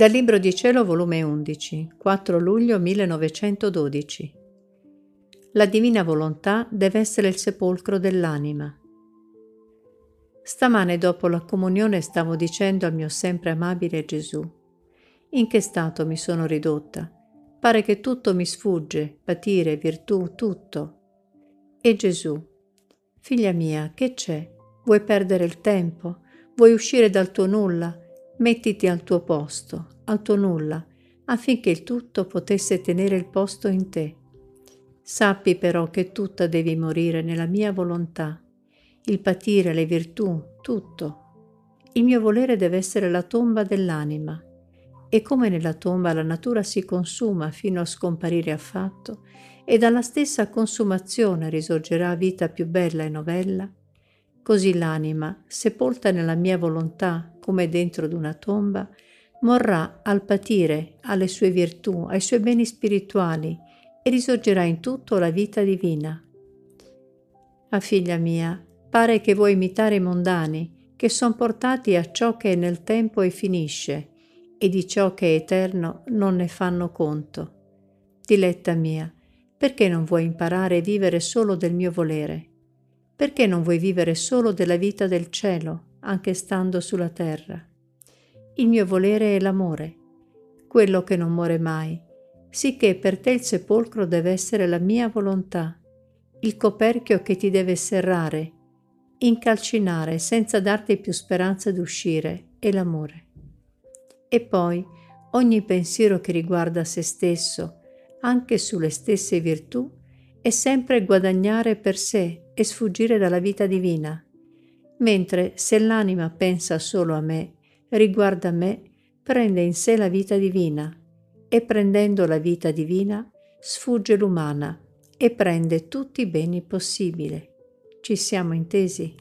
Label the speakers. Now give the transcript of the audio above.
Speaker 1: Dal Libro di Cielo, volume 11, 4 luglio 1912. La divina volontà deve essere il sepolcro dell'anima. Stamane dopo la comunione stavo dicendo al mio sempre amabile Gesù, in che stato mi sono ridotta? Pare che tutto mi sfugge, patire, virtù, tutto. E Gesù, figlia mia, che c'è? Vuoi perdere il tempo? Vuoi uscire dal tuo nulla? Mettiti al tuo posto, al tuo nulla, affinché il tutto potesse tenere il posto in te. Sappi però che tutta devi morire nella mia volontà, il patire, le virtù, tutto. Il mio volere deve essere la tomba dell'anima, e come nella tomba la natura si consuma fino a scomparire affatto, e dalla stessa consumazione risorgerà vita più bella e novella, Così l'anima, sepolta nella mia volontà come dentro d'una tomba, morrà al patire alle sue virtù, ai suoi beni spirituali e risorgerà in tutto la vita divina. Ah figlia mia, pare che vuoi imitare i mondani, che son portati a ciò che è nel tempo e finisce, e di ciò che è eterno non ne fanno conto. Diletta mia, perché non vuoi imparare a vivere solo del mio volere? Perché non vuoi vivere solo della vita del cielo, anche stando sulla terra? Il mio volere è l'amore, quello che non muore mai, sicché per te il sepolcro deve essere la mia volontà, il coperchio che ti deve serrare, incalcinare senza darti più speranza d'uscire, è l'amore. E poi ogni pensiero che riguarda se stesso, anche sulle stesse virtù, è sempre guadagnare per sé e sfuggire dalla vita divina, mentre se l'anima pensa solo a me, riguarda me, prende in sé la vita divina e prendendo la vita divina sfugge l'umana e prende tutti i beni possibili. Ci siamo intesi?